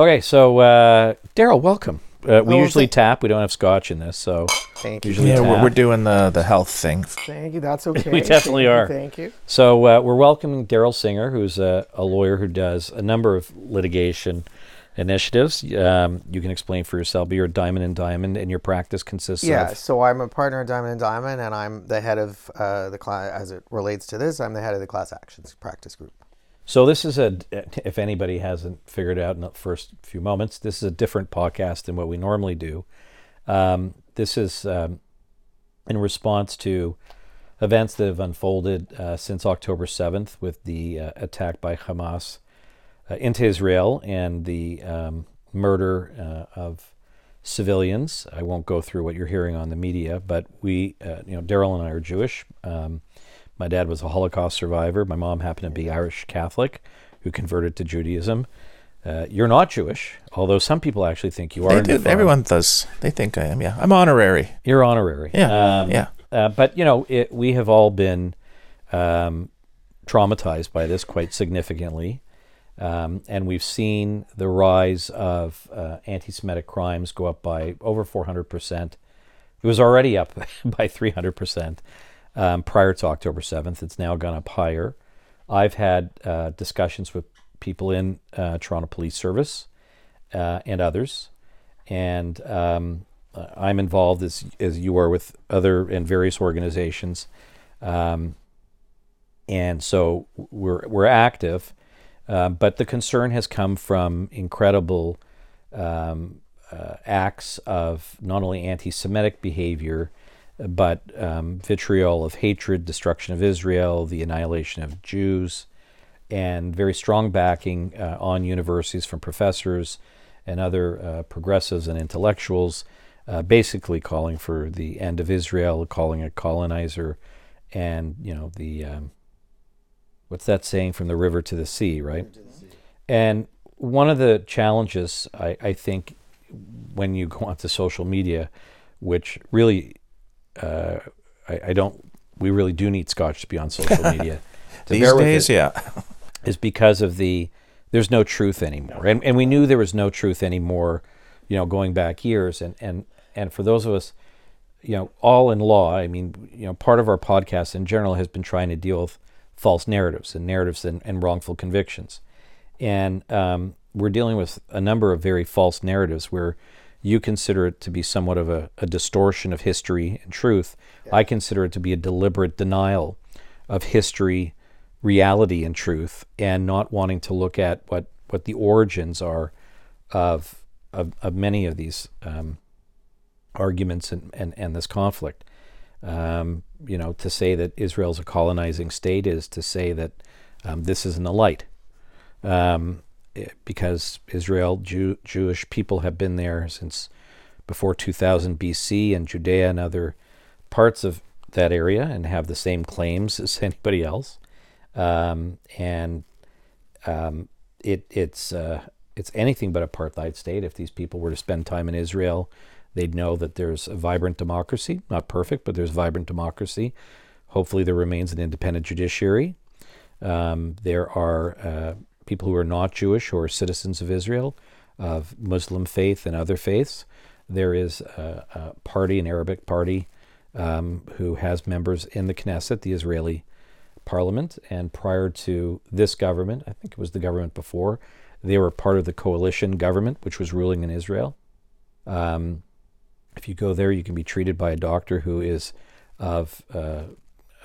Okay, so uh, Darryl, welcome. Uh, we Oh, usually thank- tap. We don't have scotch in this, so Thank you. usually Yeah, we're, we're doing the the health thing. Thank you. That's okay. We definitely Thank you, are. Thank you. So uh, we're welcoming Darryl Singer, who's a, a lawyer who does a number of litigation initiatives. Um, you can explain for yourself. But you're a Diamond and Diamond, and your practice consists Yeah. of. So I'm a partner at Diamond and Diamond, and I'm the head of uh, the class. As it relates to this, I'm the head of the class actions practice group. So this is a. If anybody hasn't figured out in the first few moments, this is a different podcast than what we normally do. Um, this is um, in response to events that have unfolded uh, since October 7th with the uh, attack by Hamas uh, into Israel and the um, murder uh, of civilians. I won't go through what you're hearing on the media, but we, uh, you know, Darryl and I are Jewish. Um, my dad was a Holocaust survivor. My mom happened to be Irish Catholic who converted to Judaism. Uh, you're not Jewish, although some people actually think you are. They do, everyone does. They think I am. Yeah, I'm honorary. You're honorary. Yeah, Um, yeah. Uh, but you know, it, we have all been um, traumatized by this quite significantly, um, and we've seen the rise of uh, anti-Semitic crimes go up by over 400 percent. It was already up by 300 percent um, prior to October 7th. It's now gone up higher. I've had uh, discussions with people in uh, Toronto Police Service uh, and others, and um, I'm involved as as you are with other and various organizations, um, and so we're we're active, uh, but the concern has come from incredible um, uh, acts of not only anti-Semitic behavior, but um, vitriol of hatred, destruction of Israel, the annihilation of Jews, and very strong backing uh, on universities from professors and other uh, progressives and intellectuals, uh, basically calling for the end of Israel, calling it colonizer, and you know the um, what's that saying from the river to the sea, right? And one of the challenges I, I think when you go onto social media, which really uh, I, I don't, we really do need Scotch to be on social media. These days, it yeah. is because of the there's no truth anymore, and and we knew there was no truth anymore, you know, going back years, and and and for those of us, you know, all in law, I mean, you know, part of our podcast in general has been trying to deal with false narratives and narratives and, and wrongful convictions, and um, we're dealing with a number of very false narratives where you consider it to be somewhat of a, a distortion of history and truth. I consider it to be a deliberate denial of history, reality, and truth, and not wanting to look at what, what the origins are of, of, of many of these um, arguments and, and, and this conflict. Um, you know, to say that Israel's a colonizing state is to say that um, this isn't a light. Um, eh, because Israel, Jew, Jewish people have been there since before 2000 BC, and Judea and other parts of that area, and have the same claims as anybody else. Um, and um, it, it's uh, it's anything but apartheid state. If these people were to spend time in Israel, they'd know that there's a vibrant democracy, not perfect, but there's vibrant democracy. Hopefully, there remains an independent judiciary. Um, there are uh, people who are not Jewish are citizens of Israel, of Muslim faith and other faiths. There is a, a party, an Arabic party, um, who has members in the Knesset, the Israeli parliament. And prior to this government, I think it was the government before, they were part of the coalition government, which was ruling in Israel. Um, if you go there, you can be treated by a doctor who is of uh,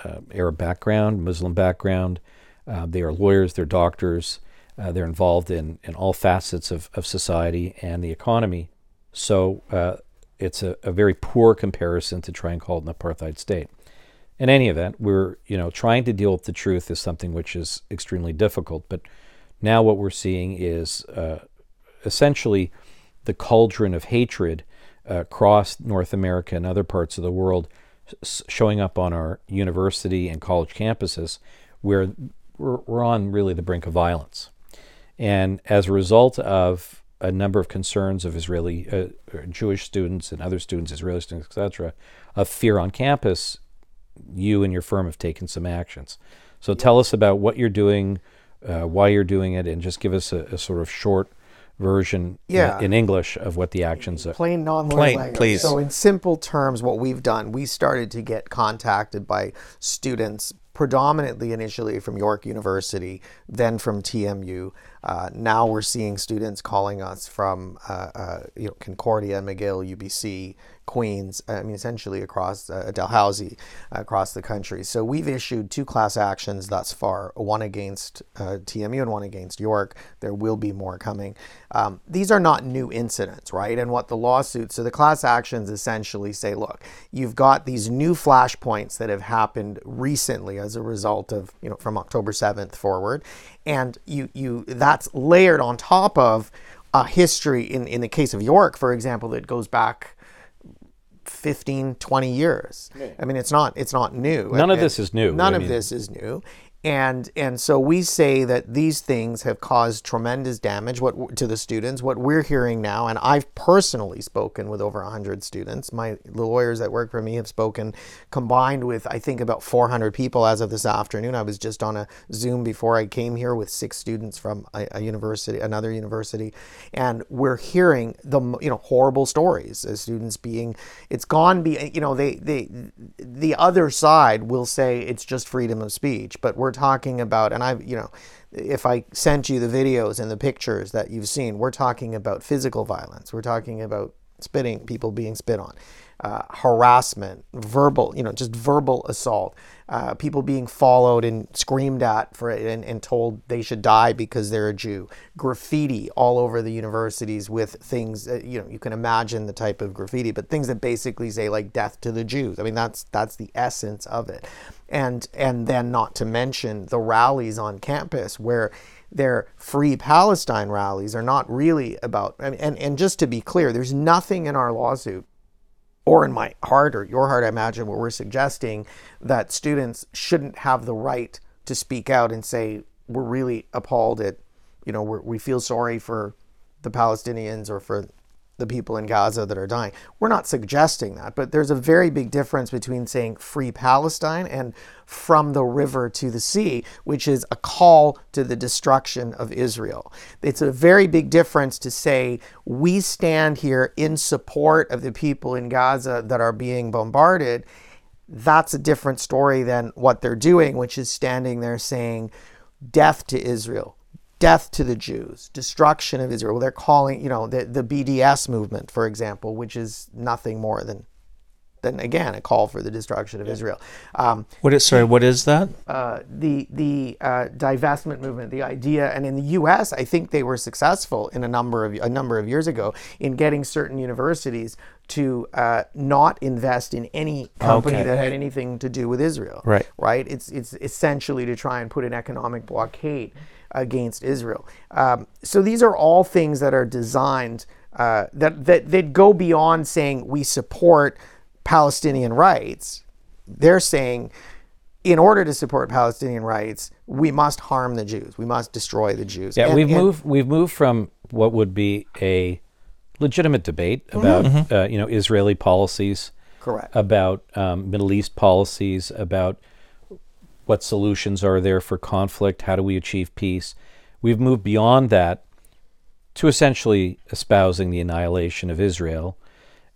uh, Arab background, Muslim background. Uh, they are lawyers, they're doctors, uh, they're involved in, in all facets of, of society and the economy. So uh, it's a, a very poor comparison to try and call it an apartheid state. In any event, we're you know trying to deal with the truth is something which is extremely difficult. But now what we're seeing is uh, essentially the cauldron of hatred uh, across North America and other parts of the world s- showing up on our university and college campuses, where we're, we're on really the brink of violence. And as a result of a number of concerns of Israeli uh, Jewish students and other students, Israeli students, etc., of fear on campus, you and your firm have taken some actions. So tell us about what you're doing, uh, why you're doing it, and just give us a, a sort of short version in- Yeah. in, English of what the actions are. plain non-lawyer Plain, language. please. So in simple terms, what we've done, we started to get contacted by students predominantly initially from York University, then from TMU. Uh, now we're seeing students calling us from uh, uh, you know Concordia, McGill, UBC, Queens. I mean, essentially across uh, Dalhousie, across the country. So we've issued two class actions thus far: one against uh, TMU and one against York. There will be more coming. Um, these are not new incidents, right? And what the lawsuits, so the class actions essentially say, look, you've got these new flashpoints that have happened recently as a result of you know from October seventh forward, and you you that's layered on top of a history in in the case of York, for example, that goes back 15 20 years. I mean it's not it's not new. None of this is new. none I of this is new and and so we say that these things have caused tremendous damage what to the students. What we're hearing now and i've personally spoken with over 100 students. My the lawyers that work for me have spoken combined with i think about 400 people as of this afternoon. I was just on a zoom before i came here with six students from a, a university another university. And we're hearing the you know horrible stories of students being it's gone be you know they they the other side will say it's just freedom of speech but we're talking about and i've you know if i sent you the videos and the pictures that you've seen we're talking about physical violence. We're talking about spitting people being spit on uh, harassment verbal you know just verbal assault uh, people being followed and screamed at for it and, and told they should die because they're a jew. Graffiti all over the universities with things that, you know you can imagine the type of graffiti but things that basically say like death to the jews. I mean that's that's the essence of it. And and then not to mention the rallies on campus where their free Palestine rallies are not really about and and just to be clear there's nothing in our lawsuit or in my heart or your heart I imagine where we're suggesting that students shouldn't have the right to speak out and say we're really appalled at you know we feel sorry for the Palestinians or for the people in Gaza that are dying. We're not suggesting that, but there's a very big difference between saying free Palestine and from the river to the sea, which is a call to the destruction of Israel. It's a very big difference to say we stand here in support of the people in Gaza that are being bombarded. That's a different story than what they're doing, which is standing there saying, death to Israel, death to the Jews, destruction of Israel. They're calling, you know, the, the BDS movement, for example, which is nothing more than, than again, a call for the destruction of Israel. Um, What is sorry? What is that? uh, the the uh, divestment movement, the idea, and in the U.S., I think they were successful in a number of a number of years ago in getting certain universities to uh, not invest in any company Okay. that had anything to do with Israel. Right. Right. It's it's essentially to try and put an economic blockade against Israel. Um, so these are all things that are designed uh, that that that go beyond saying we support Palestinian rights. They're saying in order to support Palestinian rights, we must harm the Jews. We must destroy the Jews. Yeah, And- we've and- moved we've moved from what would be a legitimate debate about uh, you know Israeli policies, Correct. about um, Middle East policies, about what solutions are there for conflict, how do we achieve peace. We've moved beyond that to essentially espousing the annihilation of Israel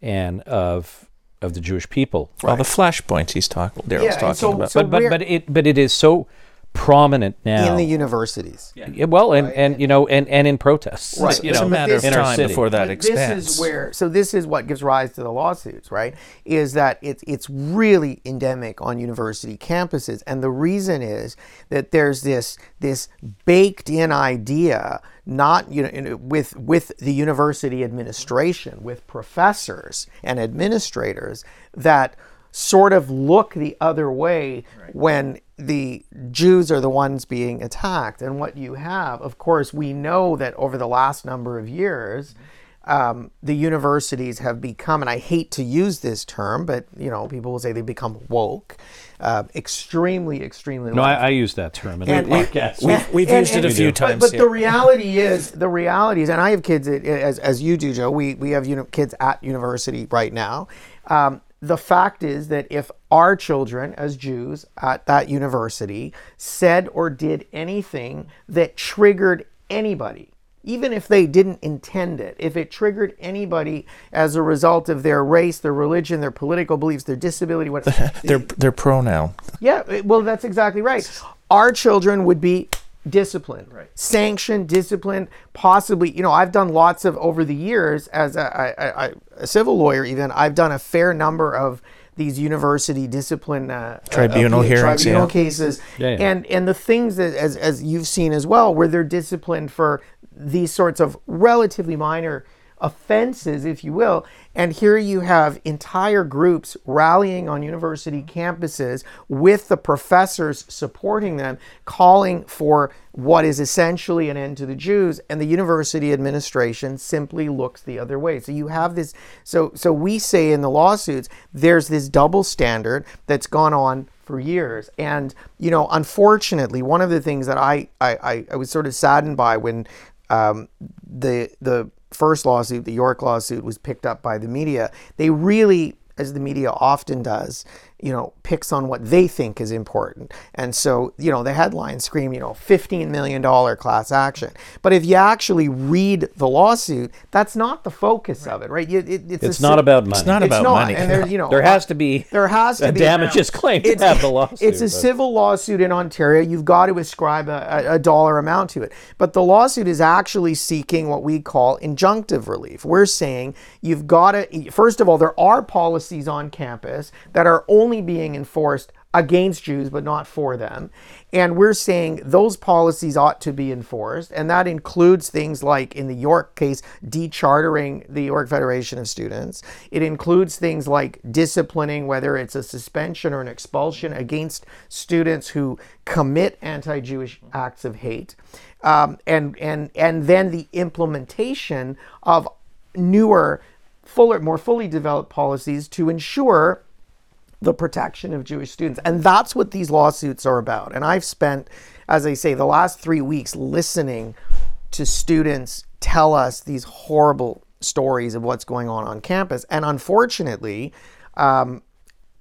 and of of the Jewish people. Well, the flashpoints he's talking. Darryl's Yeah, talking so- about. so- but but but it but it is so prominent now. in the universities. Yeah, well, and, and you know, and, and in protests, Right. you it's know, a matter of in our time city. before that expands. This is where so this is what gives rise to the lawsuits, right? Is that it's it's really endemic on university campuses, and the reason is that there's this this baked in idea, not you know in- with with the university administration, with professors and administrators that sort of look the other way when the Jews are the ones being attacked. And what you have, of course, we know that over the last number of years, um, the universities have become, and I hate to use this term, but you know, people will say they become woke, uh, extremely, extremely. Woke. No. I, I use that term in the podcast. We've- we've used it a few but- times, But, yeah. the reality is, the reality is, and I have kids as, as you do, Joe. We we have uni- kids at university right now. Um, the fact is that if our children, as Jews at that university, said or did anything that triggered anybody, even if they didn't intend it, if it triggered anybody as a result of their race, their religion, their political beliefs, their disability, what Their their pronoun. yeah, well, that's exactly right. Our children would be disciplined, right. sanctioned, disciplined, possibly. You know, I've done lots of over the years as a civil lawyer. Even I've done a fair number of these university discipline uh, Tribunal uh, hearings, tribunal yeah. cases, Yeah, yeah. and and the things that as as you've seen as well, where they're disciplined for these sorts of relatively minor offenses, if you will. And here you have entire groups rallying on university campuses with the professors supporting them, calling for what is essentially an end to the Jews, and the university administration simply looks the other way. So you have this. So so we say in the lawsuits, there's this double standard that's gone on for years. And you know, unfortunately, one of the things that I I, I, was sort of saddened by when um, the the first lawsuit, the York lawsuit, was picked up by the media. They really, as the media often does, you know, picks on what they think is important. And so, you know, the headlines scream, you know, $15 million class action. But if you actually read the lawsuit, that's not the focus of it, right? You- it- it's It's a not si- about money. It's not it's about not, money. and there, you know, there has to be there has to a be damages claim to have the lawsuit. It's a but- civil lawsuit in Ontario. You've got to ascribe a, a, a dollar amount to it. But the lawsuit is actually seeking what we call injunctive relief. We're saying you've got to, first of all, there are policies on campus that are only being enforced against Jews, but not for them. And we're saying those policies ought to be enforced. And that includes things like, in the York case, dechartering the York Federation of Students. It includes things like disciplining, whether it's a suspension or an expulsion against students who commit anti Jewish acts of hate. Um, and, and, and then the implementation of newer, fuller, more fully developed policies to ensure the protection of Jewish students. And that's what these lawsuits are about. And I've spent, as I say, the last three weeks listening to students tell us these horrible stories of what's going on on campus. And unfortunately, um,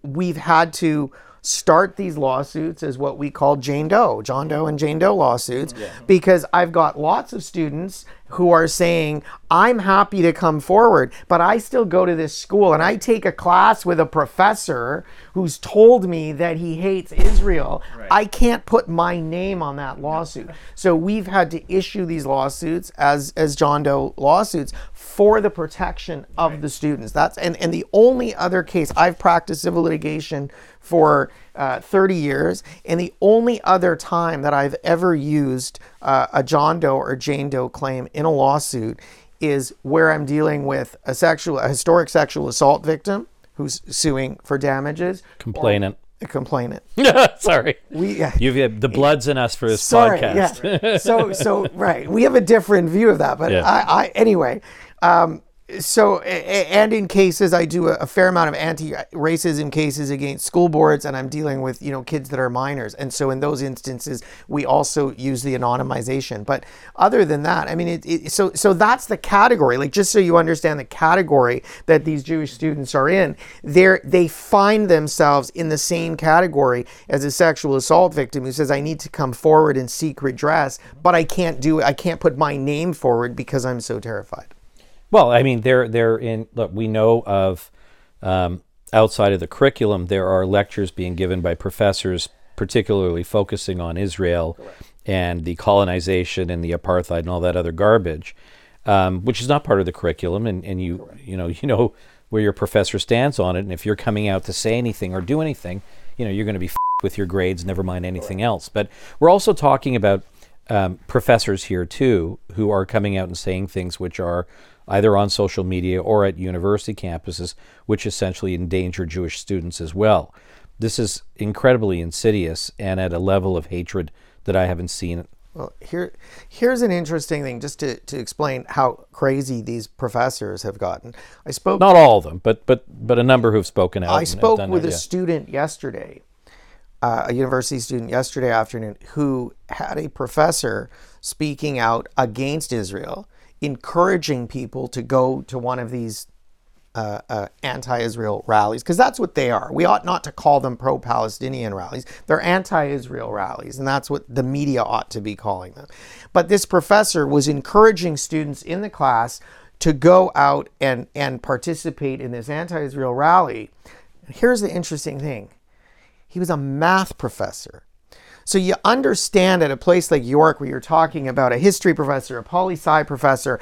we've had to start these lawsuits as what we call Jane Doe, John Doe and Jane Doe lawsuits, because I've got lots of students who are saying, I'm happy to come forward, but I still go to this school and I take a class with a professor who's told me that he hates Israel. I can't put my name on that lawsuit. So we've had to issue these lawsuits as, as John Doe lawsuits for the protection of the students. That's and, and the only other case I've practiced civil litigation for uh, 30 years, and the only other time that I've ever used uh, a John Doe or Jane Doe claim in a lawsuit is where I'm dealing with a sexual, a historic sexual assault victim who's suing for damages. Complainant. A complainant. Sorry. We yeah. You've had the bloods in us for this Sorry, podcast. yeah. so so right, we have a different view of that, but Yeah. I, I anyway. Um, so and in cases, I do a, a fair amount of anti-racism cases against school boards, and I'm dealing with you know kids that are minors, and so in those instances, we also use the anonymization. But other than that, I mean, it, it, so so that's the category. Like just so you understand the category that these Jewish students are in, they they find themselves in the same category as a sexual assault victim who says, "I need to come forward and seek redress, but I can't do it. I can't put my name forward because I'm so terrified." Well, I mean, they're they're in. Look, we know of um, outside of the curriculum, there are lectures being given by professors, particularly focusing on Israel and the colonization and the apartheid and all that other garbage, um, which is not part of the curriculum. And, and you you know you know where your professor stands on it. And if you're coming out to say anything or do anything, you know you're going to be f- with your grades. Never mind anything else. But we're also talking about um, professors here too who are coming out and saying things which are either on social media or at university campuses, which essentially endanger Jewish students as well. This is incredibly insidious and at a level of hatred that I haven't seen. Well, here, here's an interesting thing, just to, to explain how crazy these professors have gotten. I spoke. Not all of them, but but but a number who've spoken out. I and spoke with a yeah. student yesterday, uh, a university student yesterday afternoon, who had a professor speaking out against Israel, encouraging people to go to one of these uh, uh, anti-Israel rallies because that's what they are. We ought not to call them pro-Palestinian rallies. They're anti-Israel rallies, and that's what the media ought to be calling them. But this professor was encouraging students in the class to go out and and participate in this anti-Israel rally. Here's the interesting thing: he was a math professor. So you understand at a place like York, where you're talking about a history professor, a poli sci professor,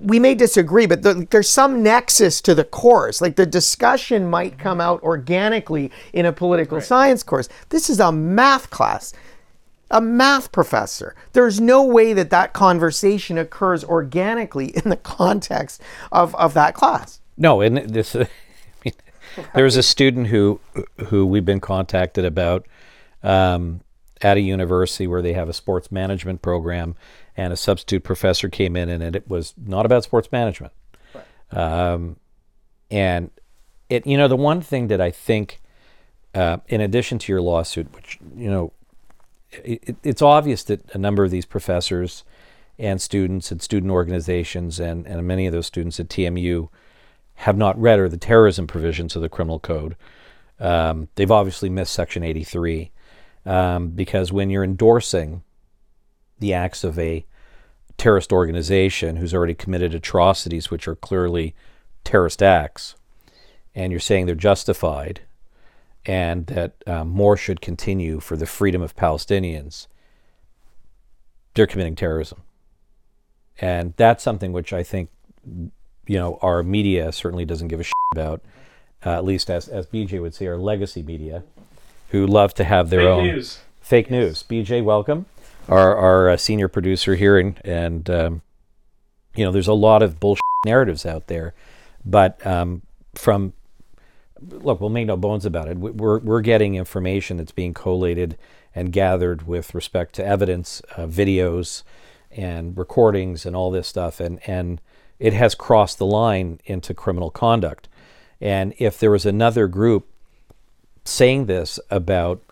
we may disagree, but the, there's some nexus to the course. Like the discussion might mm-hmm. come out organically in a political science course. This is a math class, a math professor. There's no way that that conversation occurs organically in the context of, of that class. No, and this I mean, there was a student who who we've been contacted about um, at a university where they have a sports management program, and a substitute professor came in, and it was not about sports management. Um, and it, you know, the one thing that I think, uh, in addition to your lawsuit, which you know, it, it's obvious that a number of these professors and students and student organizations and, and many of those students at TMU have not read or the terrorism provisions of the criminal code. Um, they've obviously missed Section 83 um, because when you're endorsing the acts of a terrorist organization who's already committed atrocities, which are clearly terrorist acts, and you're saying they're justified and that um, more should continue for the freedom of Palestinians, they're committing terrorism. And that's something which I think, you know, our media certainly doesn't give a shit about, uh, at least as, as BJ would say, our legacy media, who love to have their Fake own news. fake news. BJ, welcome, our our uh, senior producer here, and and um, you know, there's a lot of bullshit narratives out there, but um, from look, we'll make no bones about it. We- We're we're getting information that's being collated and gathered with respect to evidence, uh, videos, and recordings, and all this stuff, and and it has crossed the line into criminal conduct. And if there was another group saying this about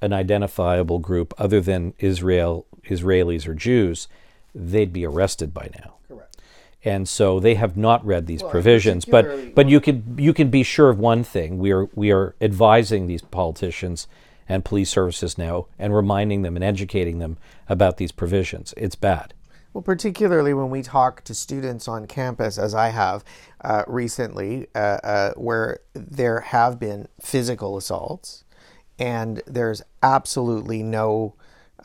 an identifiable group other than Israel, Israelis or Jews, they'd be arrested by now. Correct. And so they have not read these Well, provisions. But but you can you can be sure of one thing: we are we are advising these politicians and police services now and reminding them and educating them about these provisions. It's bad. Well, particularly when we talk to students on campus, as I have uh, recently, uh, uh, where there have been physical assaults and there's absolutely no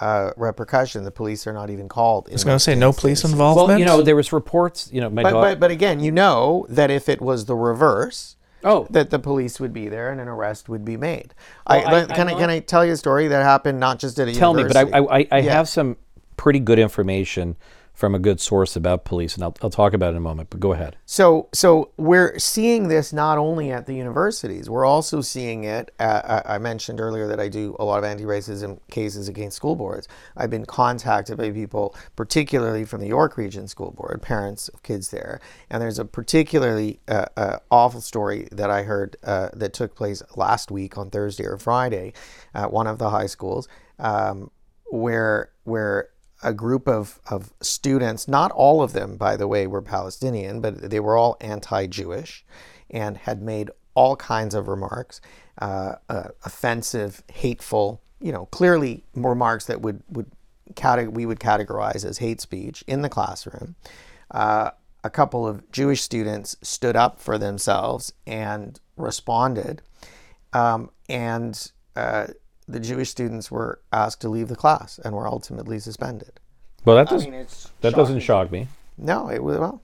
uh, repercussion. The police are not even called. I was going to say no police involvement. Well, you know, there was reports. You know, my But, dau- but, but again, you know that if it was the reverse, oh, that the police would be there and an arrest would be made. Well, I, I- let- I'm can I, can I tell you a story that happened not just at a tell me. But I? I, I, I Yeah. have some pretty good information from a good source about police, and I'll I'll talk about it in a moment. But go ahead. So, so we're seeing this not only at the universities, we're also seeing it. At, I I mentioned earlier that I do a lot of anti-racism cases against school boards. I've been contacted by people, particularly from the York Region School Board, parents of kids there, and there's a particularly uh, uh, awful story that I heard uh, that took place last week on Thursday or Friday at one of the high schools, um, where where a group of, of students, not all of them, by the way, were Palestinian, but they were all anti Jewish and had made all kinds of remarks, uh, uh, offensive, hateful, you know, clearly remarks that would, would we would categorize as hate speech in the classroom. Uh, a couple of Jewish students stood up for themselves and responded. Um, and uh, the Jewish students were asked to leave the class and were ultimately suspended. Well, that doesn't it's that doesn't shock me. no, it was well.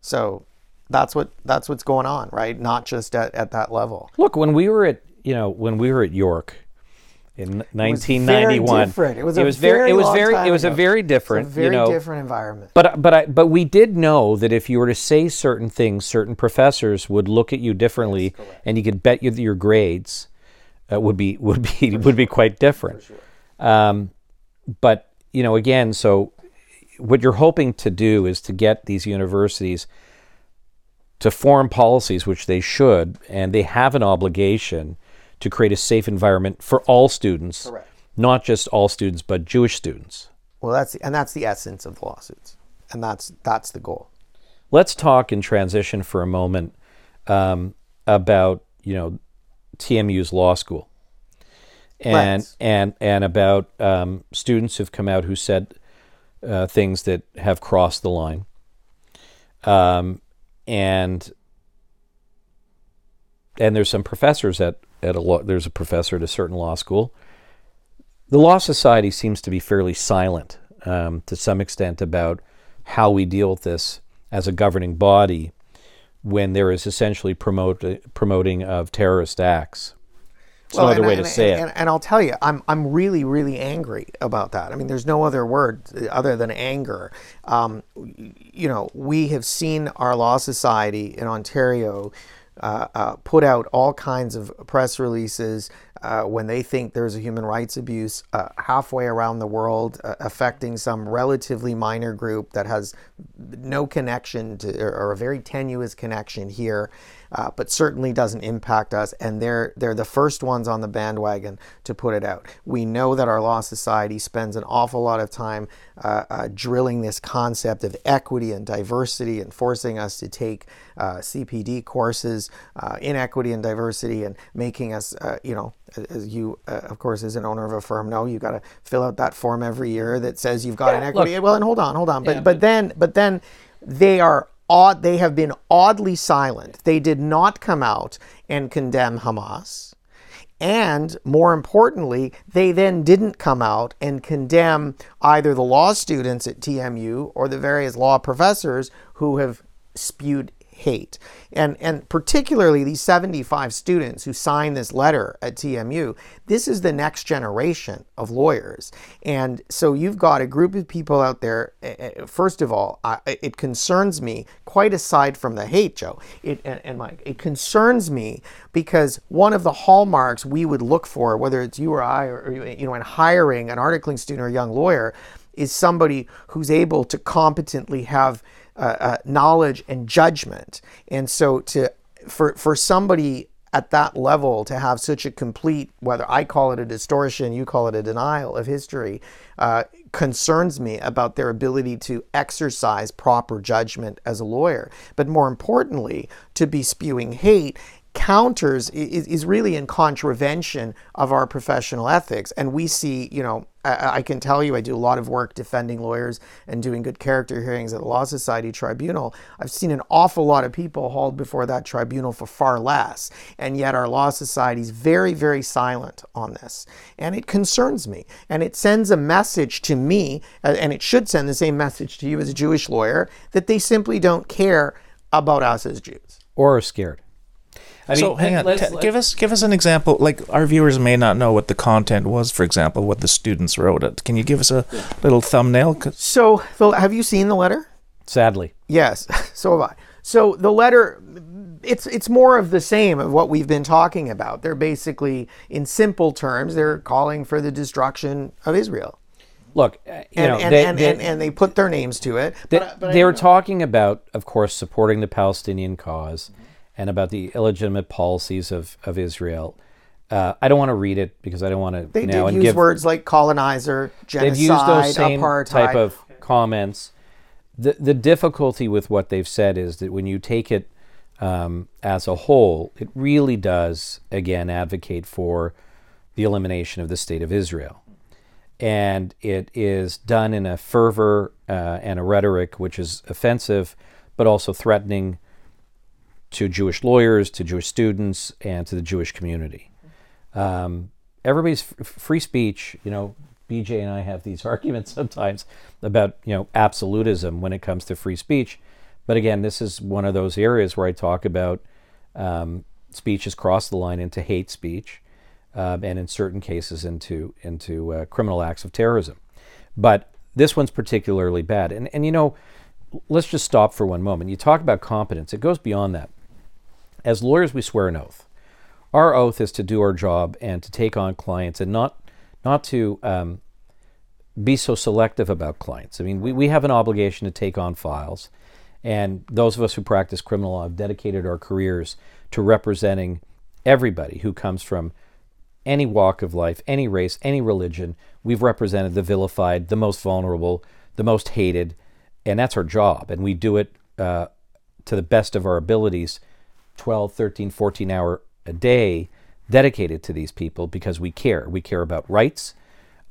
So that's what that's what's going on, right? Not just at, at that level. Look, when we were at you know when we were at York in 1991, it was 1991, very different. It was a very very it was very it was a very different a very you know. different environment. But but I, but we did know that if you were to say certain things, certain professors would look at you differently, and you could bet you your grades uh, would be would be would be quite different. Um, but you know, again, so what you're hoping to do is to get these universities to form policies, which they should, and they have an obligation to create a safe environment for all students, Correct. not just all students, but Jewish students. Well, that's and that's the essence of the lawsuits, and that's that's the goal. let's talk in transition for a moment um, about you know TMU's law school, and and and about um, students who've come out who said uh, things that have crossed the line, um, and and there's some professors at at a law, there's a professor at a certain law school. The law society seems to be fairly silent um, to some extent about how we deal with this as a governing body when there is essentially promote, promoting of terrorist acts. It's no other and, way and, to say and, it. And, I'll tell you, I'm I'm really really angry about that. I mean, there's no other word other than anger. Um, you know, we have seen our law society in Ontario. Uh, uh, put out all kinds of press releases uh, when they think there's a human rights abuse uh, halfway around the world uh, affecting some relatively minor group that has no connection to or, or a very tenuous connection here uh, but certainly doesn't impact us. And they're they're the first ones on the bandwagon to put it out. We know that our law society spends an awful lot of time uh, uh, drilling this concept of equity and diversity and forcing us to take uh, CPD courses uh, in equity and diversity and making us, uh, you know, as you, of course, as an owner of a firm, know you got to fill out that form every year that says you've got an equity. well, and hold on, hold on, but but then but then they are odd they have been oddly silent. They did not come out and condemn Hamas. And more importantly, they then didn't come out and condemn either the law students at TMU or the various law professors who have spewed hate. And and particularly these 75 students who signed this letter at TMU, this is the next generation of lawyers. And so you've got a group of people out there eh, eh, first of all, I, it concerns me quite aside from the hate, Joe. It and, and Mike, it concerns me because one of the hallmarks we would look for whether it's you or I or you know in hiring an articling student or young lawyer is somebody who's able to competently have uh, uh, knowledge and judgment. And so to for for somebody at that level to have such a complete, whether I call it a distortion, you call it a denial of history, uh, concerns me about their ability to exercise proper judgment as a lawyer. But more importantly, to be spewing hate counters is, is really in contravention of our professional ethics. And we see, you know, I, I, can tell you, I do a lot of work defending lawyers and doing good character hearings at the Law Society Tribunal. I've seen an awful lot of people hauled before that tribunal for far less. And yet our Law Society is very, very silent on this. And it concerns me. And it sends a message to me, and it should send the same message to you as a Jewish lawyer, that they simply don't care about us as Jews. Or are scared. I so mean, hang on. Let's, T- let's, give us give us an example. Like our viewers may not know what the content was. For example, what the students wrote. It. Can you give us a little thumbnail? So, Phil, have you seen the letter? Sadly, yes. So have I. So the letter, it's it's more of the same of what we've been talking about. They're basically, in simple terms, they're calling for the destruction of Israel. Look, uh, you and, know, and, they, and, they, and, and, they put their names to it. They, but, but they were talking about, of course, supporting the Palestinian because mm-hmm and about the illegitimate policies of, of Israel. Uh, I don't want to read it because I don't want to. They now did use give, words like colonizer, genocide, they've used those same apartheid. type of comments. The the difficulty with what they've said is that when you take it um, as a whole, it really does again advocate for the elimination of the state of Israel, and it is done in a fervor uh, and a rhetoric which is offensive, but also threatening to Jewish lawyers, to Jewish students, and to the Jewish community. Um, everybody's f- free speech. You know, BJ and I have these arguments sometimes about you know absolutism when it comes to free speech. But again, this is one of those areas where I talk about um, speech has crossed the line into hate speech, um, and in certain cases into into uh, criminal acts of terrorism. But this one's particularly bad. And and you know, let's just stop for one moment. You talk about competence; it goes beyond that as lawyers, we swear an oath. Our oath is to do our job and to take on clients and not not to um, be so selective about clients. I mean, we, we have an obligation to take on files, and those of us who practice criminal law have dedicated our careers to representing everybody who comes from any walk of life, any race, any religion. We've represented the vilified, the most vulnerable, the most hated, and that's our job. And we do it uh, to the best of our abilities 12, 13, 14 hour a day dedicated to these people because we care. We care about rights.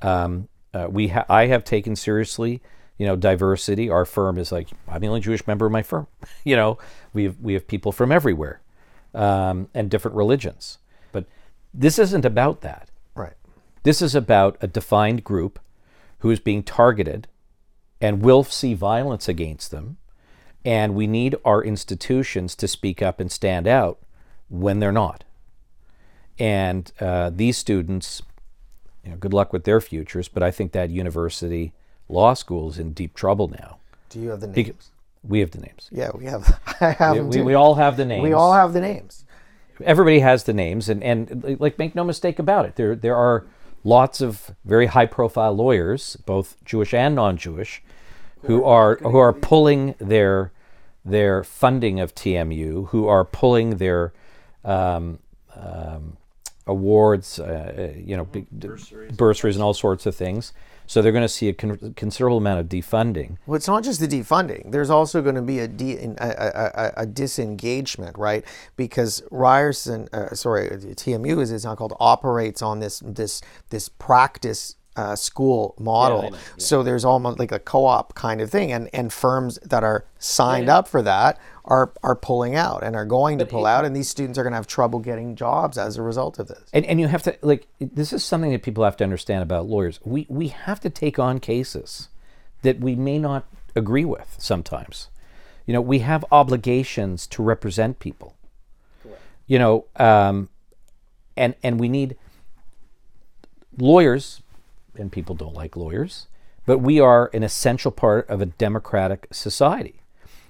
Um, uh, we ha- I have taken seriously, you know, diversity. Our firm is like I'm the only Jewish member of my firm. you know, we have we have people from everywhere um, and different religions. But this isn't about that. Right. This is about a defined group who is being targeted and will see violence against them. And we need our institutions to speak up and stand out when they're not. And uh, these students, you know, good luck with their futures, but I think that university law school is in deep trouble now. Do you have the names? Because we have the names. Yeah, we have. I have we, we, we, all have the names. We all have the names. Everybody has the names, and, and like make no mistake about it, there there are lots of very high profile lawyers, both Jewish and non-Jewish, who are who are pulling their their funding of TMU, who are pulling their um, um, awards, uh, you know, bursaries. bursaries and all sorts of things. So they're going to see a con- considerable amount of defunding. Well, it's not just the defunding. There's also going to be a, de- a, a, a, disengagement, right? Because Ryerson, uh, sorry, TMU is it's not called operates on this this this practice uh, school model. Yeah, yeah. So there's almost like a co-op kind of thing, and and firms that are signed yeah, up for that are are pulling out and are going but to pull it, out, and these students are going to have trouble getting jobs as a result of this. And and you have to like this is something that people have to understand about lawyers. We we have to take on cases that we may not agree with sometimes. You know, we have obligations to represent people. Correct. You know, um, and and we need lawyers and people don't like lawyers, but we are an essential part of a democratic society.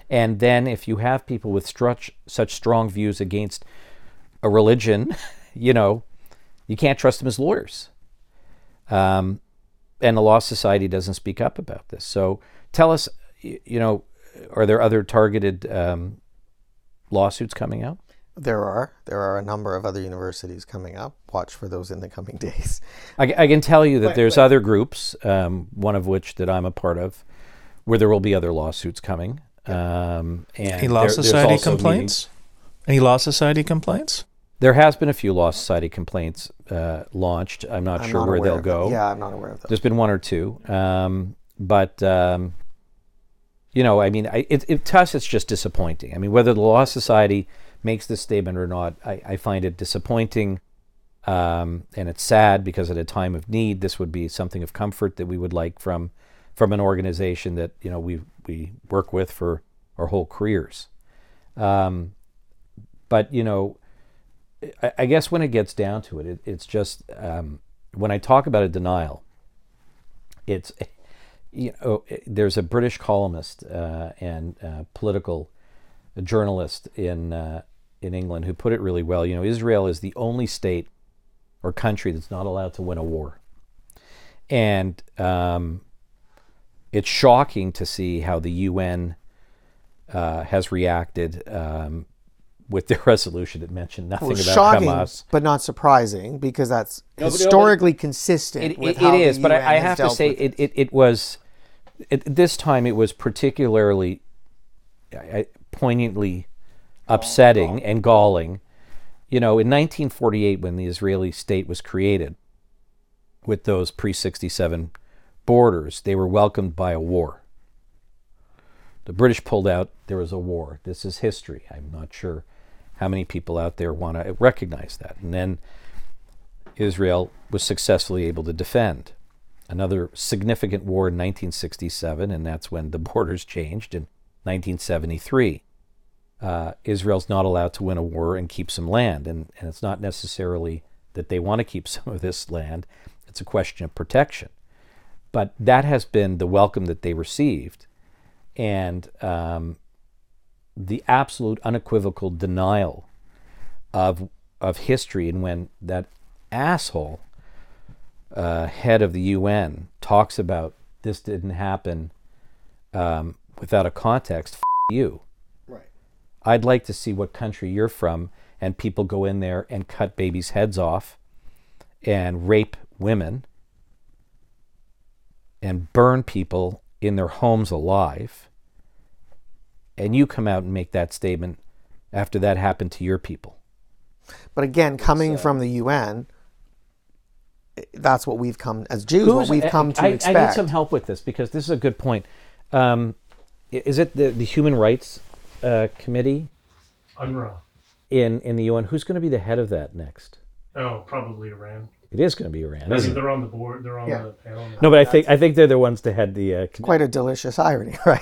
And then if you have people with such, such strong views against a religion, you know, you can't trust them as lawyers. Um, and the Law Society doesn't speak up about this. So tell us, you know, are there other targeted um, lawsuits coming out? There are. There are a number of other universities coming up. Watch for those in the coming days. I, I can tell you that there's other groups, um, one of which that I'm a part of, where there will be other lawsuits coming. Um, and Any Law there, Society complaints? Meetings. Any Law Society complaints? There has been a few Law Society complaints uh, launched. I'm not I'm sure not where they'll go. Yeah, I'm not aware of that. There's been one or two. Um, but, um, you know, I mean, I, it, it, to us, it's just disappointing. I mean, whether the Law Society makes this statement or not, I, I find it disappointing. Um, and it's sad because at a time of need, this would be something of comfort that we would like from from an organization that you know we we work with for our whole careers. Um, but you know, I, I, guess when it gets down to it, it it's just um, when I talk about a denial, it's you know there's a British columnist uh, and uh, political journalist in uh, in England who put it really well. You know, Israel is the only state or country that's not allowed to win a war, and um, it's shocking to see how the UN uh, has reacted. Um, with their resolution, it mentioned nothing well, about shocking, Hamas, but not surprising because that's no, historically but, consistent. It, with it, it is, but I, I have to say, it, it, it was at this time. It was particularly poignantly upsetting and galling. You know, in 1948, when the Israeli state was created, with those pre 67 borders, they were welcomed by a war. The British pulled out, there was a war. This is history. I'm not sure how many people out there want to recognize that. And then Israel was successfully able to defend. Another significant war in 1967, and that's when the borders changed in 1973 uh, Israel's not allowed to win a war and keep some land. And, and it's not necessarily that they want to keep some of this land, it's a question of protection. But that has been the welcome that they received. And um, the absolute unequivocal denial of, of history. And when that asshole uh, head of the UN talks about this didn't happen um, without a context, f- you I'd like to see what country you're from and people go in there and cut babies' heads off and rape women and burn people in their homes alive and you come out and make that statement after that happened to your people. But again, coming from the UN, eh, that's what we've come as Jews. what we've eh, come eh, to I, expect. I need some help with this because this is a good point. Um, i- is it the, the Human Rights uh, Committee UNRWA. in, in the UN? Who's going to be the head of that next? Oh, probably Iran. It is going to be Iran, I isn't they're on the board. They're on Yeah. the panel. now. No, but I think I think they're the ones to head the. Uh, committee. Quite a delicious irony, right?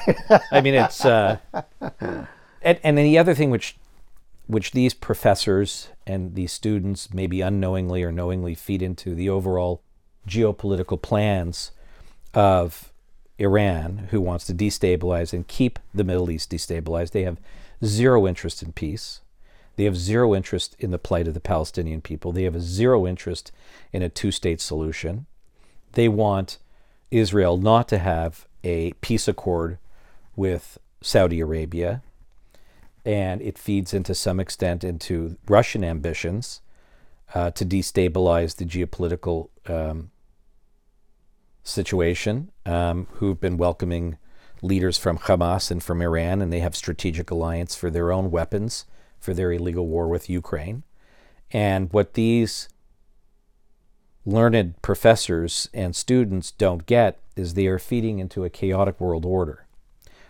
I mean, it's uh, and and then the other thing which which these professors and these students maybe unknowingly or knowingly feed into the overall geopolitical plans of Iran, who wants to destabilize and keep the Middle East destabilized. They have zero interest in peace. They have zero interest in the plight of the Palestinian people. They have a zero interest in a two-state solution. They want Israel not to have a peace accord with Saudi Arabia, and it feeds into some extent into Russian ambitions uh, to destabilize the geopolitical um, situation, um, who've been welcoming leaders from Hamas and from Iran, and they have strategic alliance for their own weapons for their illegal war with Ukraine. And what these learned professors and students don't get is they are feeding into a chaotic world order.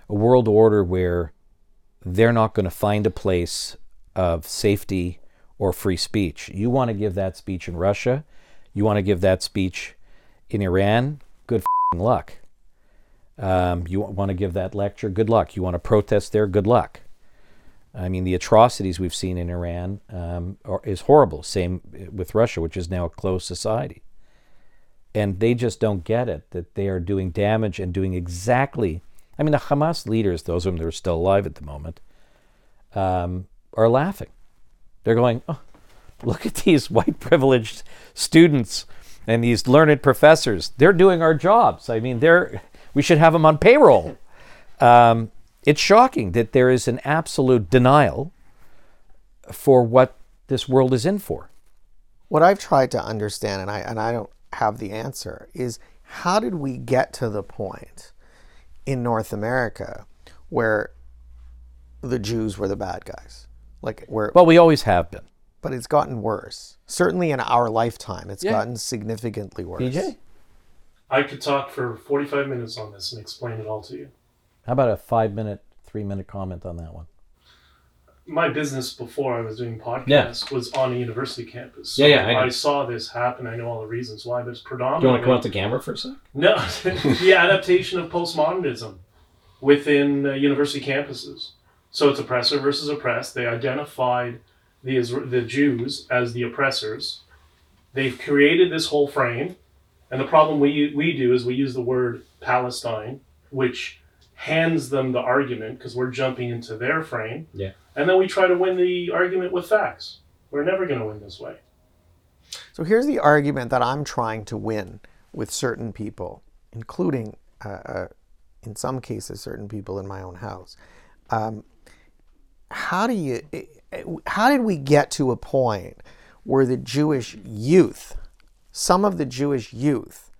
A world order where they're not going to find a place of safety or free speech. You want to give that speech in Russia, you want to give that speech in Iran, luck. Um, you want to give that lecture, good luck. You want to protest there, good luck. I mean, the atrocities we've seen in Iran um, are, is horrible. Same with Russia, which is now a closed society. And they just don't get it that they are doing damage and doing exactly. I mean, the Hamas leaders, those of them that are still alive at the moment, um, are laughing. They're going, oh, look at these white privileged students and these learned professors. They're doing our jobs. I mean, they're we should have them on payroll. Um, it's shocking that there is an absolute denial for what this world is in for. what I've tried to understand, and I and I don't have the answer, is how did we get to the point in North America where the Jews were the bad guys? Like where Well, we always have been. But it's gotten worse. Certainly in our lifetime, it's Yeah. gotten significantly worse. BJ, I could talk for 45 minutes on this and explain it all to you. how about a five minute, three minute comment on that one? My business before I was doing podcasts Yeah. was on a university campus. So Yeah, yeah, I. I saw this happen. I know all the reasons why, but it's predominantly Do you want to come out the camera for a sec? No, the adaptation of postmodernism within uh, university campuses. So it's oppressor versus oppressed. They identified the Isra- the Jews as the oppressors. They've created this whole frame, and the problem we we do is we use the word Palestine, which hands them the argument because we're jumping into their frame. Yeah. And then we try to win the argument with facts. We're never going to win this way. So here's the argument that I'm trying to win with certain people, including, uh, uh, in some cases, certain people in my own house. Um, how do you? How did we get to a point where the Jewish youth, some of the Jewish youth,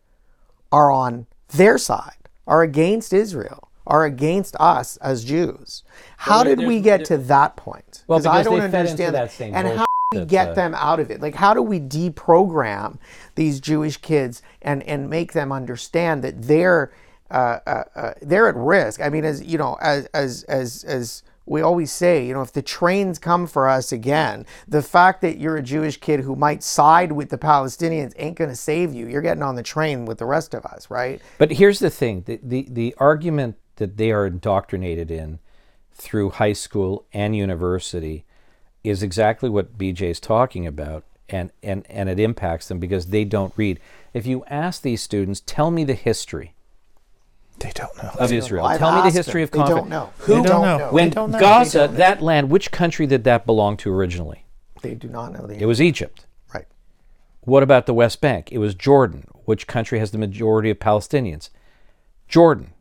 are on their side, are against Israel, are against us as Jews? How did we get to that point? Well, I don't they fed into understand that same And how do we get uh, them out of it? Like, how do we deprogram these Jewish kids and and make them understand that they're uh, uh, uh, they're at risk? I mean, as you know, as as as as we always say, you know, if the trains come for us again, the fact that you're a Jewish kid who might side with the Palestinians ain't going to save you. You're getting on the train with the rest of us, right? But here's the thing the, the, the argument that they are indoctrinated in through high school and university is exactly what BJ is talking about. And, and, and it impacts them because they don't read. If you ask these students, tell me the history They don't know. of Israel. Tell me the history them. of They conflict. don't know. Who They don't know. When They don't know. Gaza, that land, which country did that belong to originally? They do not know the It was Egypt. right. What about the West Bank? It was Jordan. Which country has the majority of Palestinians? Jordan.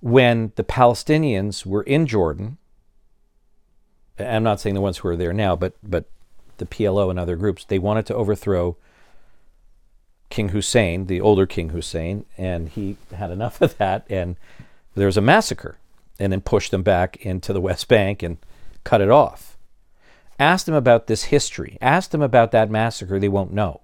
When the Palestinians were in Jordan, I'm not saying the ones who are there now, but but the PLO and other groups, they wanted to overthrow King Hussein, the older King Hussein, and he had enough of that, and there was a massacre. and then pushed them back into the West Bank and cut it off. Ask them about this history. Ask them about that massacre. They won't know.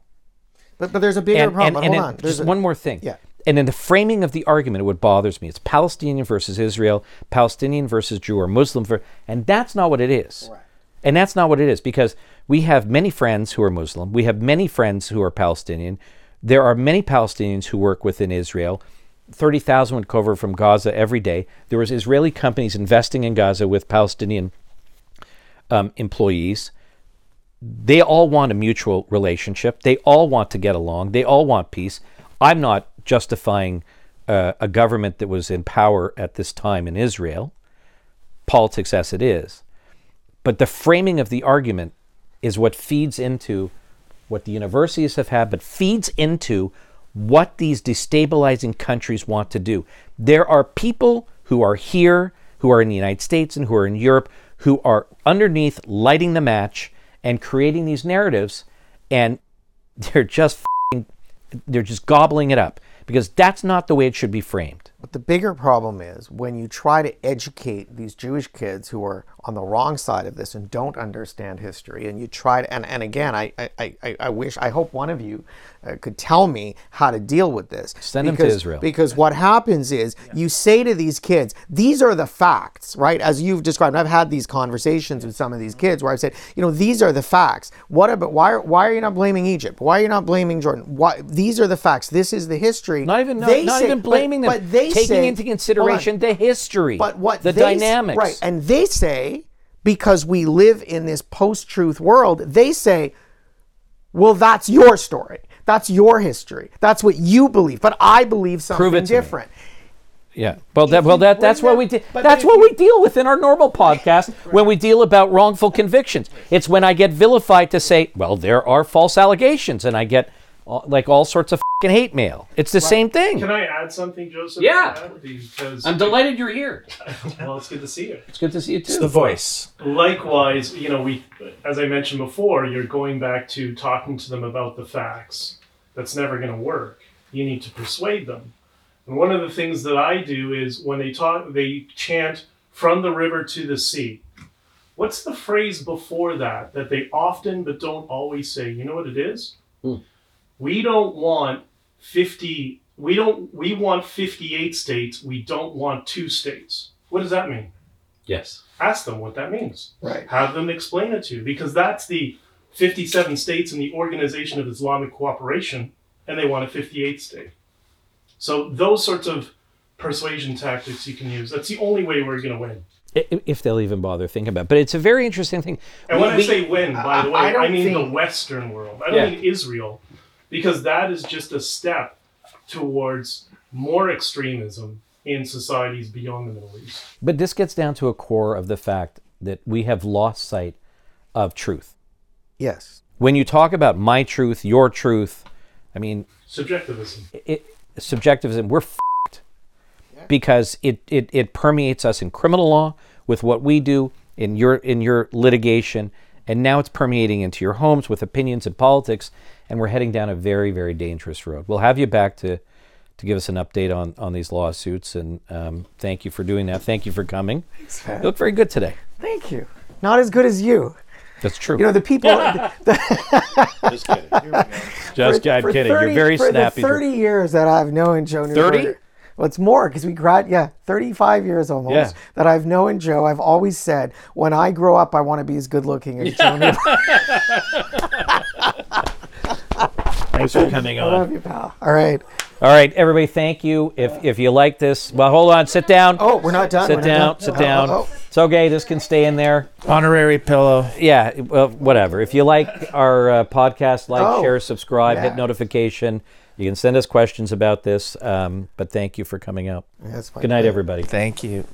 But, but there's a bigger And, problem. and, Hold and on. There's just a- one more thing. Yeah. And in the framing of the argument, what bothers me, it's Palestinian versus Israel, Palestinian versus Jew or Muslim, ver- and that's not what it is. Right. And that's not what it is because we have many friends who are Muslim. We have many friends who are Palestinian. There are many Palestinians who work within Israel. 30,000 would cover from Gaza every day. There was Israeli companies investing in Gaza with Palestinian um, employees. They all want a mutual relationship. They all want to get along. They all want peace. I'm not justifying uh, a government that was in power at this time in Israel, politics as it is. But the framing of the argument is what feeds into what the universities have had, but feeds into what these destabilizing countries want to do. There are people who are here, who are in the United States and who are in Europe, who are underneath lighting the match and creating these narratives, and they're just they're just gobbling it up because that's not the way it should be framed. But the bigger problem is when you try to educate these Jewish kids who are on the wrong side of this and don't understand history, and you try to, and, and again, I, I, I, I wish, I hope one of you uh, could tell me how to deal with this. Send them to Because- Israel. Because what happens is you say to these kids, these are the facts, right? As you've described, I've had these conversations with some of these kids where I've said, you know, these are the facts. What about, why, are- why are you not blaming Egypt? Why are you not blaming Jordan? Why, these are the facts. This is the history. Not even not, They not say- even but- blaming them, but they taking say- into on. consideration the history, But what the dynamics. right? And they say because we live in this post-truth world, they say, "Well, that's your story. That's your history. That's what you believe." But I believe something to me. different. Yeah. Well, that, well, that that's what we but That's what we deal with in our normal podcast when we deal about wrongful convictions. It's when I get vilified to say, "Well, there are false allegations," and I get all, like all sorts of fing hate mail. It's the same thing. Can I add something, Joseph? Yeah. Because I'm delighted you're here. well, it's good to see you. It's good to see you too. The voice. Likewise, you know, we, as I mentioned before, you're going back to talking to them about the facts. That's never going to work. You need to persuade them. And one of the things that I do is when they talk, they chant from the river to the sea. What's the phrase before that that they often but don't always say? You know what it is? Hmm. We don't want 50 we don't we want 58 states, we don't want two states. What does that mean? yes. ask them what that means. Right. Have them explain it to you because that's the 57 states in the Organization of Islamic Cooperation, and they want a 58th state. So those sorts of persuasion tactics you can use. That's the only way we're going to win. If they'll even bother thinking about, it. but it's a very interesting thing. And We- when we- I say win, by the way, I I, don't mean the Western world. I don't Yeah. mean Israel, because that is just a step towards more extremism in societies beyond the Middle East. But this gets down to a core of the fact that we have lost sight of truth. Yes. When you talk about my truth, your truth, I mean, Subjectivism. it, subjectivism, we're f***ed because it, it, it permeates us in criminal law with what we do in your in your litigation, and now it's permeating into your homes with opinions and politics, and we're heading down a very very dangerous road. We'll have you back to to give us an update on on these lawsuits, and um, thank you for doing that. Thank you for coming. Thanks, Pat. You look very good today. Thank you. Not as good as you. That's true. You know the people. the, Just kidding. Here we go. Just for- I'm for kidding. 30 You're very for snappy. The Thirty years that I've known Joe. 30? Neuberger- Well, it's more because we grad. Yeah, thirty-five years almost Yeah. that I've known Joe. I've always said, when I grow up, I want to be as good-looking as Joe. Thanks for coming on. I love you, pal. All right. All right, everybody, thank you. If if you like this, well, hold on, sit down. Oh, we're not done. sit We're down, done. sit Oh, down. oh, oh. It's okay. This can stay in there. Honorary pillow. Yeah, well, whatever. If you like our uh, podcast, like, Oh, share, subscribe, yeah. hit notification. You can send us questions about this. Um, but thank you for coming out. That's fine. Good night, everybody. Thank you.